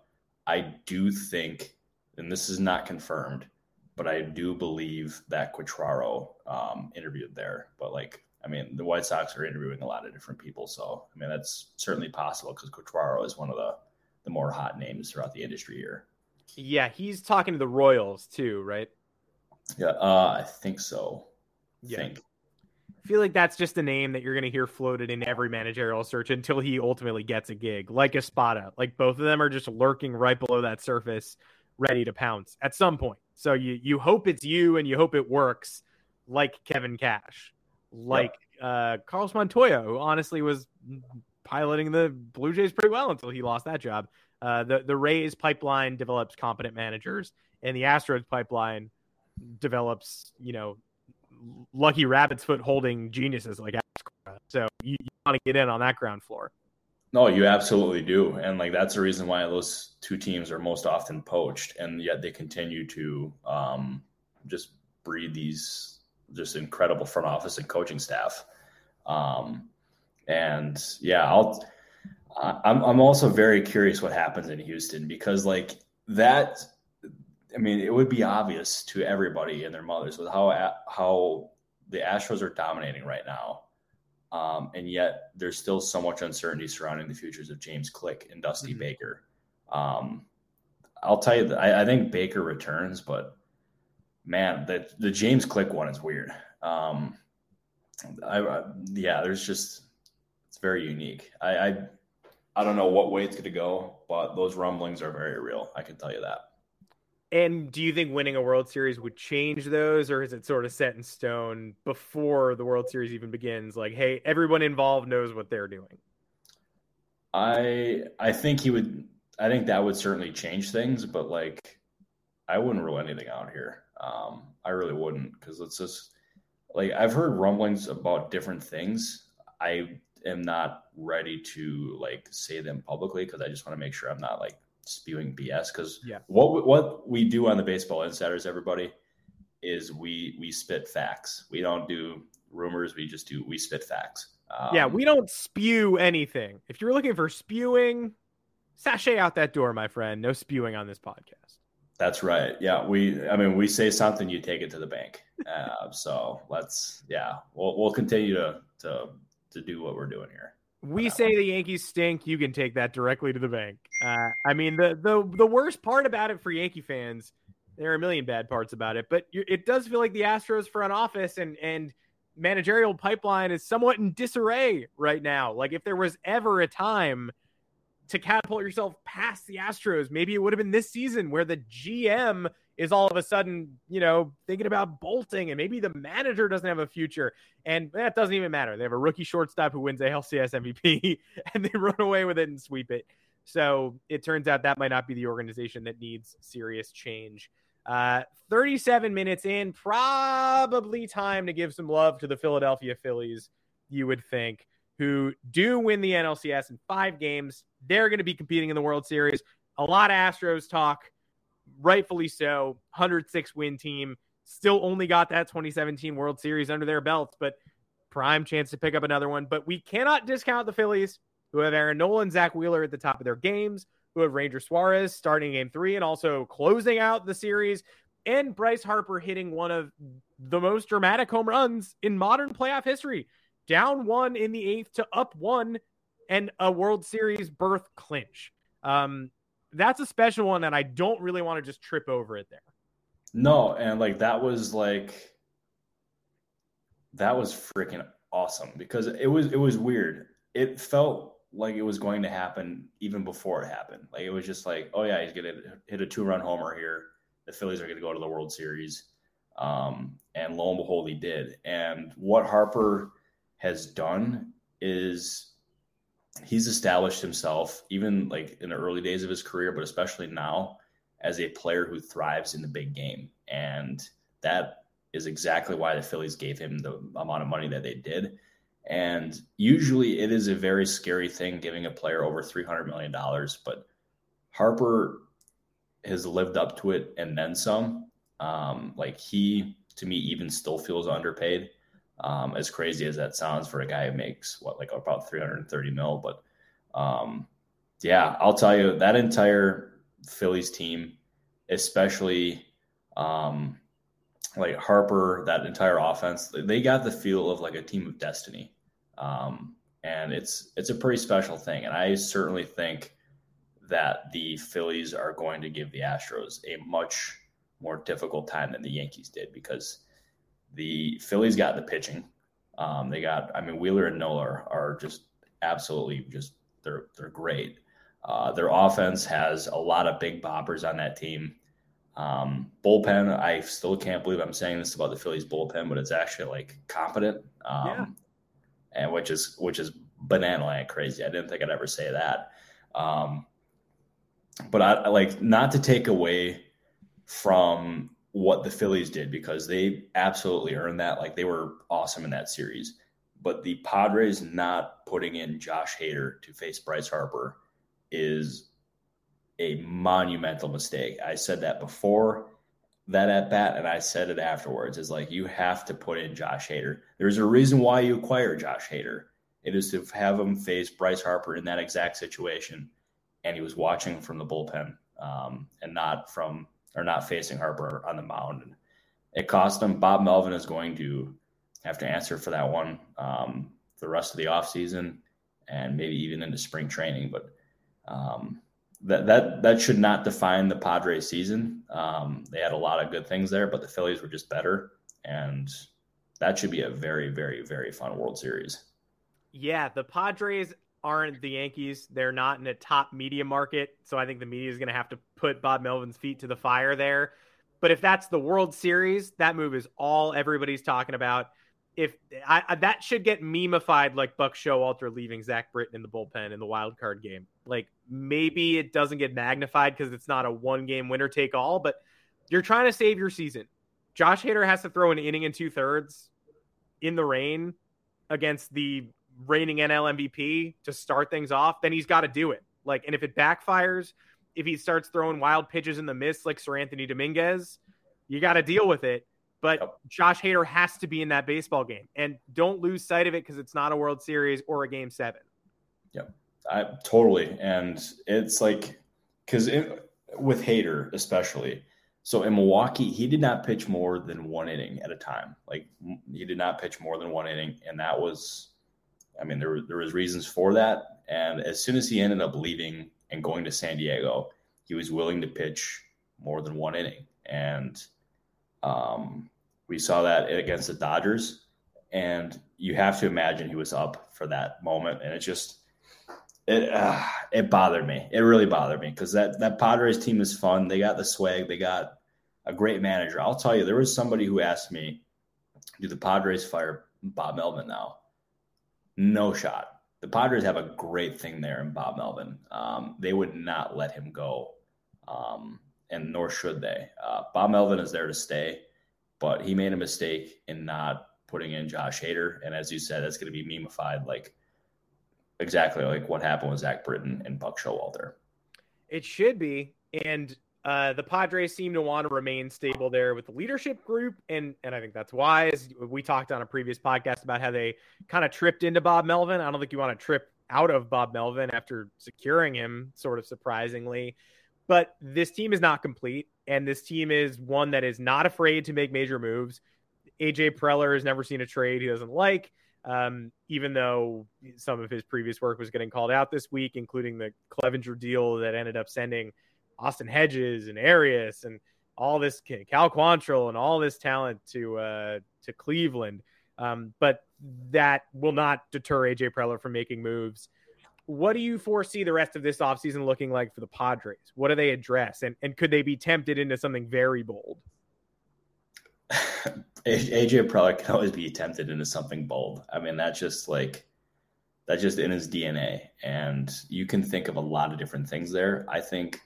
I do think, and this is not confirmed, but I do believe that Quatraro um, interviewed there. But like I mean, the White Sox are interviewing a lot of different people, so I mean that's certainly possible because Quatraro is one of the the more hot names throughout the industry here. Yeah, he's talking to the Royals too, right? Yeah, uh, I think so. Yeah. Think. I feel like that's just a name that you're going to hear floated in every managerial search until he ultimately gets a gig, like Espada. Like both of them are just lurking right below that surface, ready to pounce at some point. So you you hope it's you and you hope it works, like Kevin Cash, like yep. uh, Carlos Montoyo, who honestly was piloting the Blue Jays pretty well until he lost that job. Uh, the the Rays pipeline develops competent managers, and the Astros pipeline develops, you know, lucky rabbit's foot holding geniuses like so you, you want to get in on that ground floor. No, you absolutely do, and like that's the reason why those two teams are most often poached, and yet they continue to um, just breed these just incredible front office and coaching staff. Um, and yeah, I'll. I'm I'm also very curious what happens in Houston because like that I mean, it would be obvious to everybody and their mothers with how how the Astros are dominating right now, um, and yet there's still so much uncertainty surrounding the futures of James Click and Dusty mm-hmm. Baker. Um, I'll tell you, that I, I, think Baker returns, but man, the the James Click one is weird. Um, I, I, yeah, there's just it's very unique. I, I I don't know what way it's going to go, but those rumblings are very real. I can tell you that. And do you think winning a World Series would change those, or is it sort of set in stone before the World Series even begins? Like, hey, everyone involved knows what they're doing. I I think he would. I think that would certainly change things, but like, I wouldn't rule anything out here. Um, I really wouldn't because it's just like I've heard rumblings about different things. I am not ready to like say them publicly because I just want to make sure I'm not like spewing BS because yeah. what what we do on the Baseball Insiders, everybody, is we we spit facts. We don't do rumors. We just do we spit facts. Um, yeah, we don't spew anything. If you're looking for spewing, sashay out that door, my friend. No spewing on this podcast. That's right. Yeah, we. I mean, we say something, you take it to the bank. Uh, so let's. Yeah, we'll we'll continue to to to do what we're doing here we say the Yankees stink, you can take that directly to the bank. Uh, I mean, the the the worst part about it for Yankee fans, there are a million bad parts about it, but it does feel like the Astros front office and and managerial pipeline is somewhat in disarray right now. Like if there was ever a time to catapult yourself past the Astros, maybe it would have been this season where the GM is all of a sudden, you know, thinking about bolting and maybe the manager doesn't have a future. And that doesn't even matter. They have a rookie shortstop who wins a LCS MVP and they run away with it and sweep it. So it turns out that might not be the organization that needs serious change. Uh, 37 minutes in, probably time to give some love to the Philadelphia Phillies, you would think, who do win the NLCS in five games. They're going to be competing in the World Series. A lot of Astros talk rightfully so. 106 win team. Still only got that 2017 World Series under their belts, but prime chance to pick up another one. But we cannot discount the Phillies, who have Aaron Nola, Zack Wheeler at the top of their games, who have Ranger Suarez starting game three and also closing out the series, and Bryce Harper hitting one of the most dramatic home runs in modern playoff history. Down one in the eighth to up one and a World Series berth clinch. Um, that's a special one, and I don't really want to just trip over it there. No, and like that was like that was freaking awesome because it was it was weird. It felt like it was going to happen even before it happened. Like it was just like, oh yeah, he's gonna hit a two run homer here. The Phillies are gonna go to the World Series. Um, and lo and behold, he did. And what Harper has done is he's established himself even like in the early days of his career, but especially now as a player who thrives in the big game. And that is exactly why the Phillies gave him the amount of money that they did. And usually it is a very scary thing giving a player over $300 million, but Harper has lived up to it and then some. Um, like he, to me, even still feels underpaid. Um, as crazy as that sounds for a guy who makes what like about 330 mil, but um, yeah, I'll tell you that entire Phillies team, especially um, like Harper, that entire offense, they got the feel of like a team of destiny, um, and it's it's a pretty special thing. And I certainly think that the Phillies are going to give the Astros a much more difficult time than the Yankees did because the Phillies got the pitching. Um, they got, I mean, Wheeler and Nola are, are just absolutely just they're they're great. Uh, their offense has a lot of big boppers on that team. Um, bullpen, I still can't believe I'm saying this about the Phillies bullpen, but it's actually like competent. Um, yeah. and which is which is banana land crazy. I didn't think I'd ever say that. Um, but I, I like not to take away from what the Phillies did because they absolutely earned that. Like they were awesome in that series. But the Padres not putting in Josh Hader to face Bryce Harper is a monumental mistake. I said that before that at bat, and I said it afterwards. Is like you have to put in Josh Hader. There's a reason why you acquire Josh Hader. It is to have him face Bryce Harper in that exact situation, and he was watching from the bullpen um, and not from or not facing Harper on the mound. And it cost him. Bob Melvin is going to have to answer for that one um, the rest of the offseason and maybe even into spring training. But um, that that that should not define the Padres season. Um, they had a lot of good things there, but the Phillies were just better, and that should be a very, very, very fun World Series. Yeah, the Padres aren't the Yankees. They're not in a top media market, so I think the media is going to have to put Bob Melvin's feet to the fire there. But if that's the World Series, that move is all everybody's talking about if I, I, that should get memeified like Buck Showalter leaving Zach Britton in the bullpen in the wild card game. Like maybe it doesn't get magnified because it's not a one game winner take all, but you're trying to save your season. Josh Hader has to throw an inning and two thirds in the rain against the reigning NL MVP to start things off. Then he's got to do it. Like, and if it backfires, if he starts throwing wild pitches in the mist like Seranthony Dominguez, you got to deal with it but yep. Josh Hader has to be in that baseball game, and don't lose sight of it because it's not a World Series or a Game Seven. Yep, I totally, and it's like because with Hader especially. So in Milwaukee, he did not pitch more than one inning at a time. Like he did not pitch more than one inning, and that was, I mean, there there was reasons for that. And as soon as he ended up leaving and going to San Diego, he was willing to pitch more than one inning, and um, we saw that against the Dodgers, and you have to imagine he was up for that moment, and it just it uh, it bothered me. It really bothered me because that that Padres team is fun. They got the swag. They got a great manager. I'll tell you, there was somebody who asked me, "Do the Padres fire Bob Melvin now?" No shot. The Padres have a great thing there in Bob Melvin. Um, they would not let him go, um, and nor should they. Uh, Bob Melvin is there to stay but he made a mistake in not putting in Josh Hader. And as you said, that's going to be memeified like exactly like what happened with Zach Britton and Buck Showalter. It should be. And uh, the Padres seem to want to remain stable there with the leadership group, and and I think that's wise. We talked on a previous podcast about how they kind of tripped into Bob Melvin. I don't think you want to trip out of Bob Melvin after securing him, sort of surprisingly. But this team is not complete, and this team is one that is not afraid to make major moves. AJ Preller has never seen a trade he doesn't like, um, even though some of his previous work was getting called out this week, including the Clevinger deal that ended up sending Austin Hedges and Arias and all this Cal Quantrill and all this talent to uh, to Cleveland. Um, but that will not deter AJ Preller from making moves what do you foresee the rest of this offseason looking like for the Padres? What do they address? And, and could they be tempted into something very bold? AJ Preller can always be tempted into something bold. I mean, that's just like, that's just in his DNA. And you can think of a lot of different things there. I think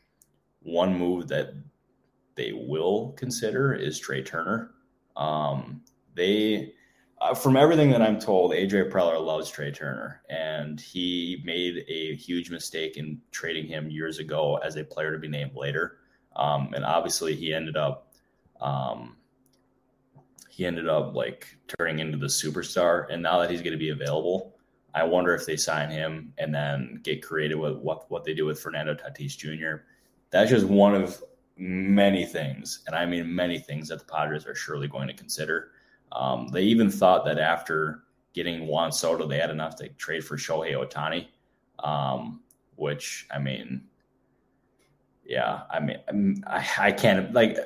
one move that they will consider is Trea Turner. Um, they, uh, from everything that I'm told, AJ Preller loves Trea Turner, and he made a huge mistake in trading him years ago as a player to be named later. Um, and obviously, he ended up um, he ended up like turning into the superstar. And now that he's going to be available, I wonder if they sign him and then get creative with what what they do with Fernando Tatis Jr. That's just one of many things, and I mean many things that the Padres are surely going to consider. Um, they even thought that after getting Juan Soto, they had enough to trade for Shohei Ohtani, um, which I mean, Yeah, I mean, I'm, I, I can't like.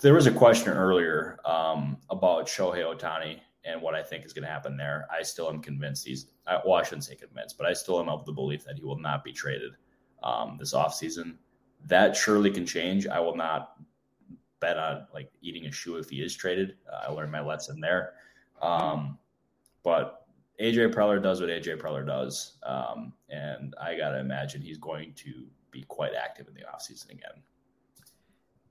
There was a question earlier um, about Shohei Ohtani and what I think is going to happen there. I still am convinced he's. Well, I shouldn't say convinced, but I still am of the belief that he will not be traded um, this offseason. That surely can change. I will not bet on like eating a shoe if he is traded. Uh, I learned my lesson there. Um, but AJ Preller does what AJ Preller does. Um, and I got to imagine he's going to be quite active in the offseason again.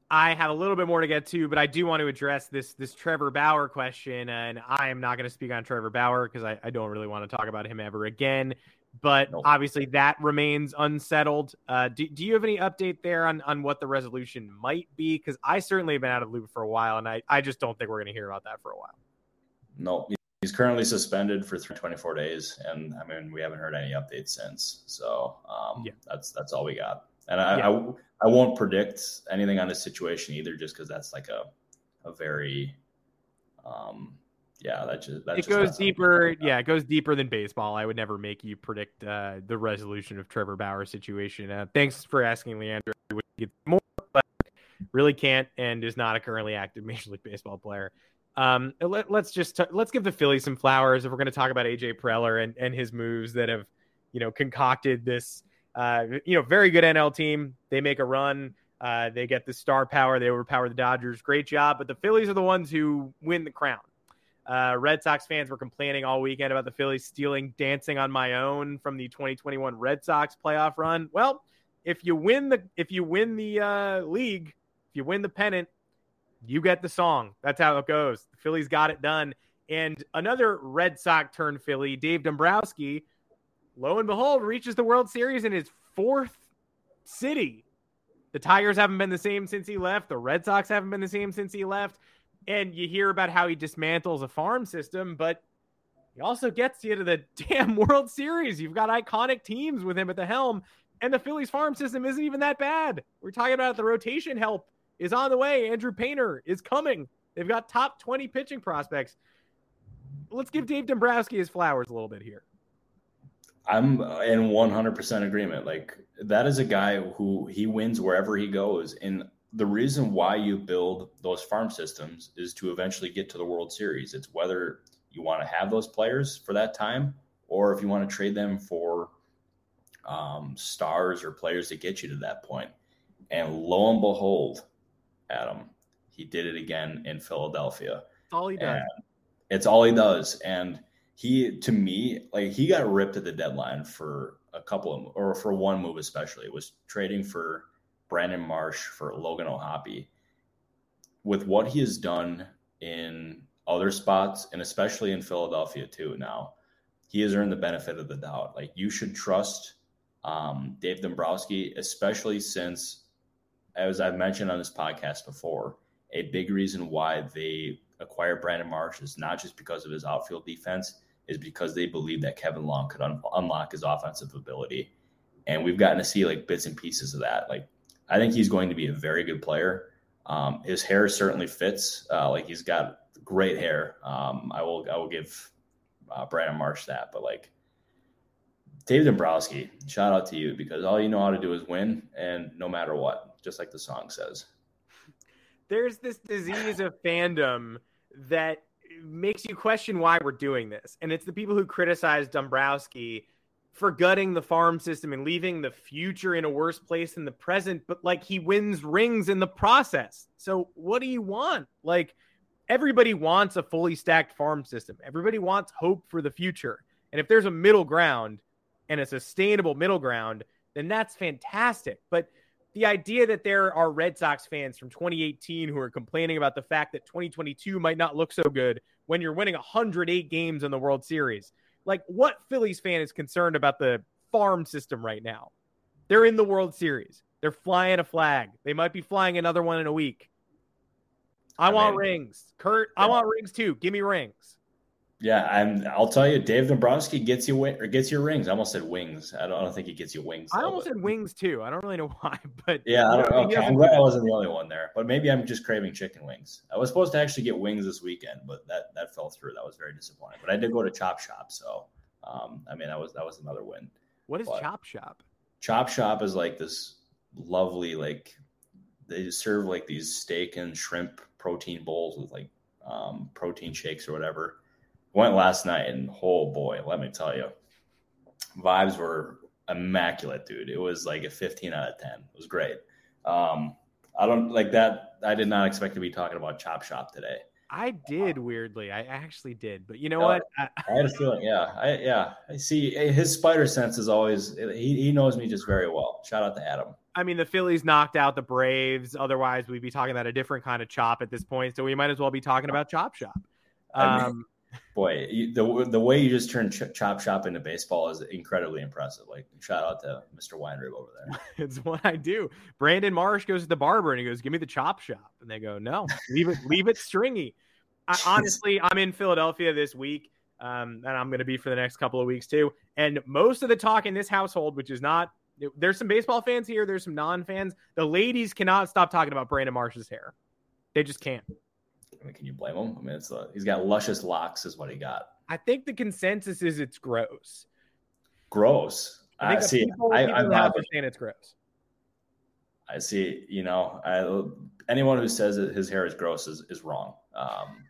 I have a little bit more to get to, but I do want to address this this Trevor Bauer question, and I am not going to speak on Trevor Bauer because I, I, don't really want to talk about him ever again. But nope. obviously, that remains unsettled. Uh, do, do you have any update there on on what the resolution might be? Because I certainly have been out of loop for a while, and I, I just don't think we're going to hear about that for a while. No, he's currently suspended for 24 days, and I mean we haven't heard any updates since. So um, yeah. that's that's all we got. And I, yeah. I, I won't predict anything on this situation either, just because that's like a a very um yeah that just that it just goes deeper yeah it goes deeper than baseball i would never make you predict uh the resolution of trevor bauer's situation uh, thanks for asking leandro get more but really can't and is not a currently active major league baseball player um let, us just t- let's give the phillies some flowers if we're going to talk about aj preller and and his moves that have you know concocted this uh, you know, very good NL team. They make a run. Uh, they get the star power. They overpower the Dodgers. Great job. But the Phillies are the ones who win the crown. Uh, Red Sox fans were complaining all weekend about the Phillies stealing "Dancing on My Own" from the 2021 Red Sox playoff run. Well, if you win the if you win the uh, league, if you win the pennant, you get the song. That's how it goes. The Phillies got it done. And another Red Sox turned Philly, Dave Dombrowski, lo and behold, reaches the World Series in his fourth city. The Tigers haven't been the same since he left. The Red Sox haven't been the same since he left. And you hear about how he dismantles a farm system, but he also gets you to the damn World Series. You've got iconic teams with him at the helm, and the Phillies farm system isn't even that bad. We're talking about the rotation help is on the way. Andrew Painter is coming. They've got top 20 pitching prospects. Let's give Dave Dombrowski his flowers a little bit here. I'm in 100% agreement. Like that is a guy who he wins wherever he goes. And the reason why you build those farm systems is to eventually get to the World Series. It's whether you want to have those players for that time or if you want to trade them for um, stars or players that get you to that point. And lo and behold, Adam, he did it again in Philadelphia. That's all he does. And it's all he does. And he to me like he got ripped at the deadline for a couple of or for one move especially it was trading for Brandon Marsh for Logan O'Hoppe. With what he has done in other spots and especially in Philadelphia too now, he has earned the benefit of the doubt. Like you should trust um, Dave Dombrowski, especially since, as I've mentioned on this podcast before, a big reason why they acquired Brandon Marsh is not just because of his outfield defense, is because they believe that Kevin Long could un- unlock his offensive ability. And we've gotten to see like bits and pieces of that. Like, I think he's going to be a very good player. Um, his hair certainly fits. Uh, like he's got great hair. Um, I will I will give uh, Brandon Marsh that. But like David Dombrowski, shout out to you because all you know how to do is win, and no matter what, just like the song says. There's this disease of fandom that makes you question why we're doing this. And it's the people who criticize Dombrowski for gutting the farm system and leaving the future in a worse place than the present, but like he wins rings in the process. So what do you want? Like everybody wants a fully stacked farm system. Everybody wants hope for the future. And if there's a middle ground and a sustainable middle ground, then that's fantastic. But the idea that there are Red Sox fans from 2018 who are complaining about the fact that 2022 might not look so good when you're winning 108 games in the World Series. Like, what Phillies fan is concerned about the farm system right now? They're in the World Series. They're flying a flag. They might be flying another one in a week. I, I want mean, rings. Kurt. I want rings too. Give me rings. Yeah, and I'll tell you, Dave Dombrowski gets you or gets your rings. I almost said wings. I don't, I don't think he gets you wings. I almost but. said wings too. I don't really know why, but yeah, I don't know. Okay, I'm glad I wasn't the only one there. But maybe I'm just craving chicken wings. I was supposed to actually get wings this weekend, but that that fell through. That was very disappointing. But I did go to Chop Shop, so um, I mean that was that was another win. What is but Chop Shop? Chop Shop is like this lovely like they serve like these steak and shrimp protein bowls with like um, protein shakes or whatever. Went last night and oh boy, let me tell you, vibes were immaculate, dude. It was like a 15 out of 10. It was great. Um, I don't like that. I did not expect to be talking about Chop Shop today. I did weirdly. I actually did, but you know what? I, I, had a feeling. Yeah, I, yeah. I see his spider sense is always. He he knows me just very well. Shout out to Adam. I mean, the Phillies knocked out the Braves. Otherwise, we'd be talking about a different kind of chop at this point. So we might as well be talking about Chop Shop. Um, I mean, boy, the the way you just turned ch- Chop Shop into baseball is incredibly impressive. Like, shout out to Mr. Weinrib over there. it's what I do. Brandon Marsh goes to the barber and he goes, "Give me the Chop Shop," and they go, "No, leave it, leave it stringy." I, honestly, I'm in Philadelphia this week, um, and I'm going to be for the next couple of weeks too. And most of the talk in this household, which is not there's some baseball fans here, there's some non-fans. The ladies cannot stop talking about Brandon Marsh's hair. They just can't. I mean, can you blame him? I mean, it's a, he's got luscious locks, is what he got. I think the consensus is it's gross. Gross. I, see. People, I, people I'm happy. saying it's gross. I see. You know, I, anyone who says that his hair is gross is, is wrong. Um,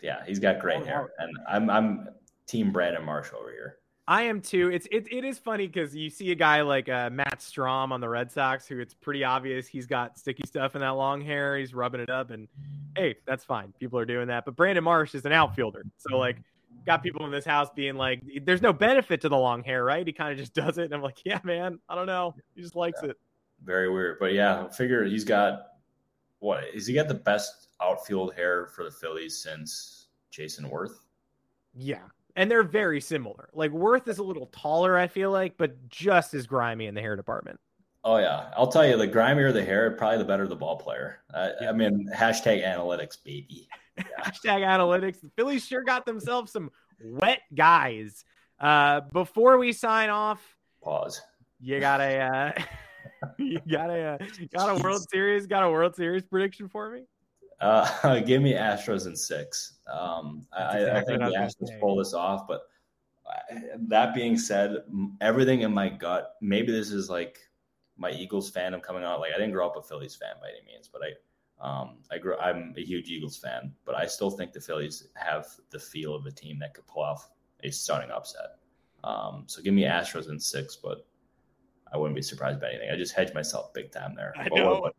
yeah, he's got great hair, and I'm I'm Team Brandon Marsh over here. I am too. It's it, it is funny because you see a guy like uh, Matt Strahm on the Red Sox, who it's pretty obvious he's got sticky stuff in that long hair. He's rubbing it up, and hey, that's fine. People are doing that. But Brandon Marsh is an outfielder, so like, got people in this house being like, "There's no benefit to the long hair, right?" He kind of just does it, and I'm like, "Yeah, man, I don't know. He just likes yeah. it." Very weird, but yeah, figure he's got what is he got the best outfield hair for the Phillies since Jayson Werth? Yeah, and they're very similar. Like Werth is a little taller, I feel like, but just as grimy in the hair department. Oh yeah, I'll tell you, the grimier the hair, probably the better the ball player. Uh, yeah. I mean, hashtag analytics, baby. Yeah. hashtag analytics. The Phillies sure got themselves some wet guys. Uh, before we sign off, pause. You got a, uh, you got a, uh, got a World Series, got a World Series prediction for me. Uh, give me Astros in six. Um, I, exactly I, think the Astros pull this off, but uh, that being said, everything in my gut, maybe this is like my Eagles fan. I'm coming out like I didn't grow up a Phillies fan by any means, but I, um, I grew. I'm a huge Eagles fan, but I still think the Phillies have the feel of a team that could pull off a stunning upset. Um, so give me Astros in six, but I wouldn't be surprised by anything. I just hedged myself big time there. I know.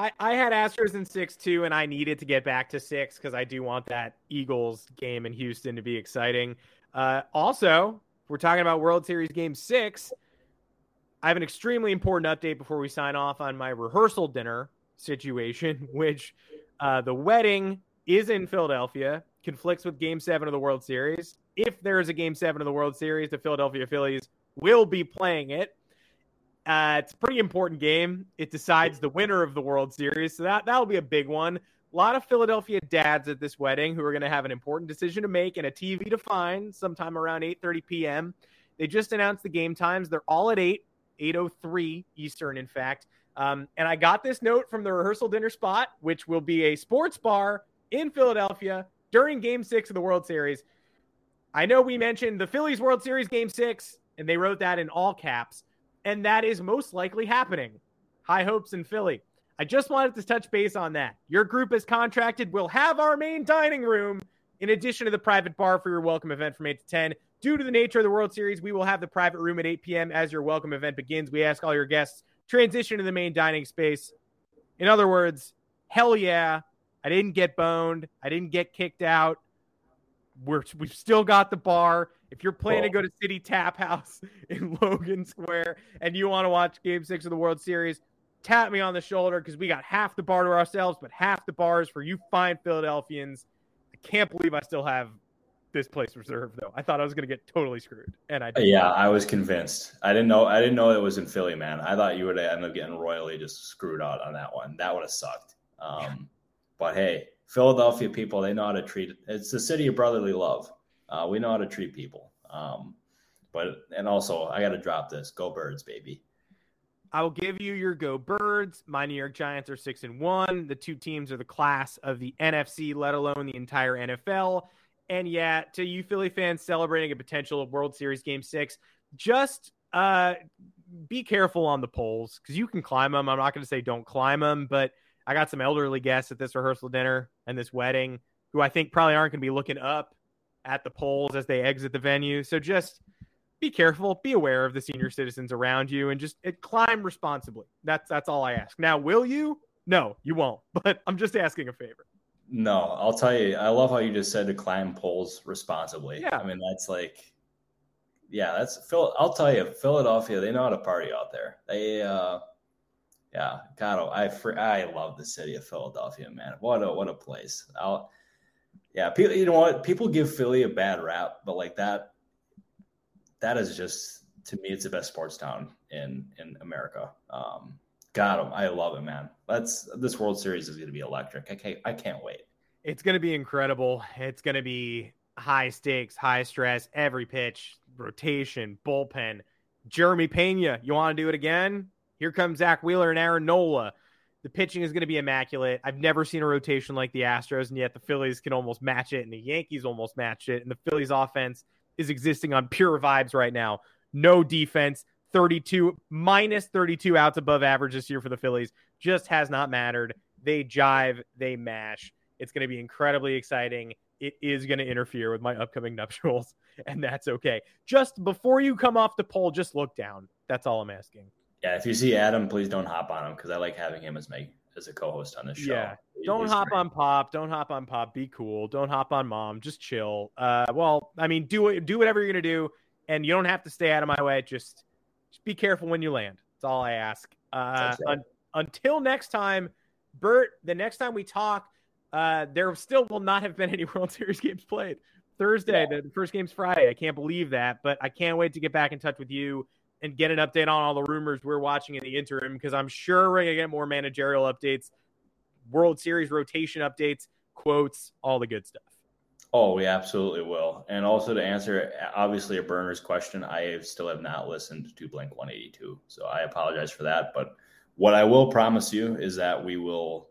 I, I had Astros in six too, and I needed to get back to six because I do want that Eagles game in Houston to be exciting. Uh, also, we're talking about World Series Game Six. I have an extremely important update before we sign off on my rehearsal dinner situation, which uh, the wedding is in Philadelphia, conflicts with Game Seven of the World Series. If there is a Game Seven of the World Series, the Philadelphia Phillies will be playing it. Uh, it's a pretty important game. It decides the winner of the World Series, so that that'll be a big one. A lot of Philadelphia dads at this wedding who are going to have an important decision to make and a TV to find sometime around 8:30 p.m. They just announced the game times. They're all at 8, 8:03 Eastern, in fact. Um, and I got this note from the rehearsal dinner spot, which will be a sports bar in Philadelphia during Game Six of the World Series. I know we mentioned the Phillies World Series Game Six, and they wrote that in all caps and that is most likely happening. High hopes in Philly. I just wanted to touch base on that. Your group is contracted. We'll have our main dining room in addition to the private bar for your welcome event from 8 to 10. Due to the nature of the World Series, we will have the private room at 8 p.m. as your welcome event begins. We ask all your guests transition to the main dining space. In other words, hell yeah, I didn't get boned. I didn't get kicked out. We're, we've still got the bar. If you're planning to go to City Tap House in Logan Square and you want to watch Game Six of the World Series, tap me on the shoulder because we got half the bar to ourselves, but half the bars for you fine Philadelphians. I can't believe I still have this place reserved though. I thought I was going to get totally screwed, and I did. yeah, I was convinced. I didn't know. I didn't know it was in Philly, man. I thought you would end up getting royally just screwed out on that one. That would have sucked. Um. But hey, Philadelphia people, they know how to treat it. It's the city of brotherly love. Uh, we know how to treat people. Um, but and also, I got to drop this. Go Birds, baby. I will give you your go birds. My New York Giants are six and one. The two teams are the class of the NFC, let alone the entire NFL. And yeah, to you Philly fans celebrating a potential World Series Game Six, just uh, be careful on the poles because you can climb them. I'm not going to say don't climb them, but I got some elderly guests at this rehearsal dinner and this wedding who I think probably aren't going to be looking up at the polls as they exit the venue. So just be careful, be aware of the senior citizens around you, and just it, climb responsibly. That's that's all I ask. Now, will you? No, you won't. But I'm just asking a favor. No, I'll tell you. I love how you just said to climb poles responsibly. Yeah. I mean that's like, yeah, that's Phil. I'll tell you, Philadelphia. They know how to party out there. They, uh yeah, God, I I love the city of Philadelphia, man. What a what a place. I'll, yeah, people. You know what? People give Philly a bad rap, but like that that is just to me, it's the best sports town in in America. Um, got I love it, man. That's this World Series is going to be electric. I can't I can't wait. It's going to be incredible. It's going to be high stakes, high stress, every pitch, rotation, bullpen. Jeremy Pena, you want to do it again? Here comes Zack Wheeler and Aaron Nola. The pitching is going to be immaculate. I've never seen a rotation like the Astros, and yet the Phillies can almost match it, and the Yankees almost match it. And the Phillies offense is existing on pure vibes right now. No defense, 32 minus 32 outs above average this year for the Phillies just has not mattered. They jive, they mash. It's going to be incredibly exciting. It is going to interfere with my upcoming nuptials, and that's okay. Just before you come off the pole, just look down. That's all I'm asking. Yeah, if you see Adam, please don't hop on him because I like having him as my as a co-host on this show. Yeah. Don't He's hop great. on pop. Don't hop on pop. Be cool. Don't hop on mom. Just chill. Uh, well, I mean, do. Do whatever you're gonna do, and you don't have to stay out of my way. Just, just be careful when you land. That's all I ask. Uh, un- until next time, Bert. The next time we talk, uh, there still will not have been any World Series games played. Thursday, yeah. the first game's Friday. I can't believe that, but I can't wait to get back in touch with you and get an update on all the rumors we're watching in the interim because I'm sure we're going to get more managerial updates, World Series rotation updates, quotes, all the good stuff. Oh, we absolutely will. And also to answer obviously a burner's question, I still have not listened to Blink 182. So I apologize for that. But what I will promise you is that we will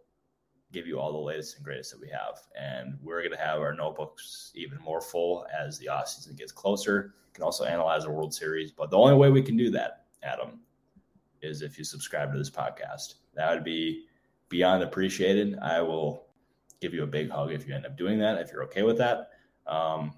give you all the latest and greatest that we have. And we're going to have our notebooks even more full as the offseason gets closer You can also analyze the World Series. But the only way we can do that, Adam, is if you subscribe to this podcast. That would be beyond appreciated. I will give you a big hug if you end up doing that, if you're okay with that. Um,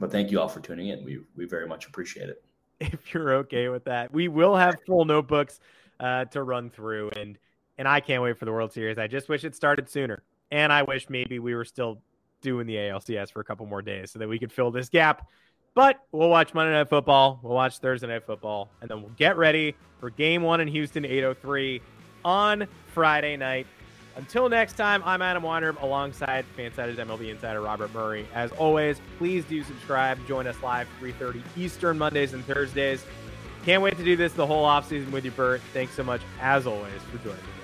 but thank you all for tuning in. We we very much appreciate it. If you're okay with that, we will have full notebooks uh, to run through, and and I can't wait for the World Series. I just wish it started sooner, and I wish maybe we were still doing the ALCS for a couple more days so that we could fill this gap but we'll watch Monday Night Football. We'll watch Thursday Night Football. And then we'll get ready for game one in Houston, 803 on Friday night. Until next time, I'm Adam Weinrib alongside Fansided's MLB Insider Robert Murray. As always, please do subscribe. Join us live 3.30 Eastern Mondays and Thursdays. Can't wait to do this the whole offseason with you, Bert. Thanks so much, as always, for joining me.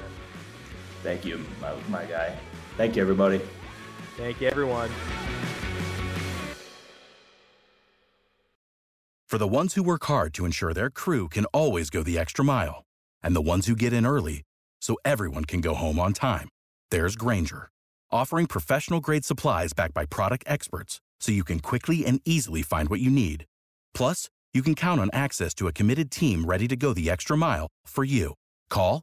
Man. Thank you, my, my guy. Thank you, everybody. Thank you, everyone. For the ones who work hard to ensure their crew can always go the extra mile, and the ones who get in early so everyone can go home on time, there's Grainger, offering professional grade supplies backed by product experts so you can quickly and easily find what you need. Plus, you can count on access to a committed team ready to go the extra mile for you. Call,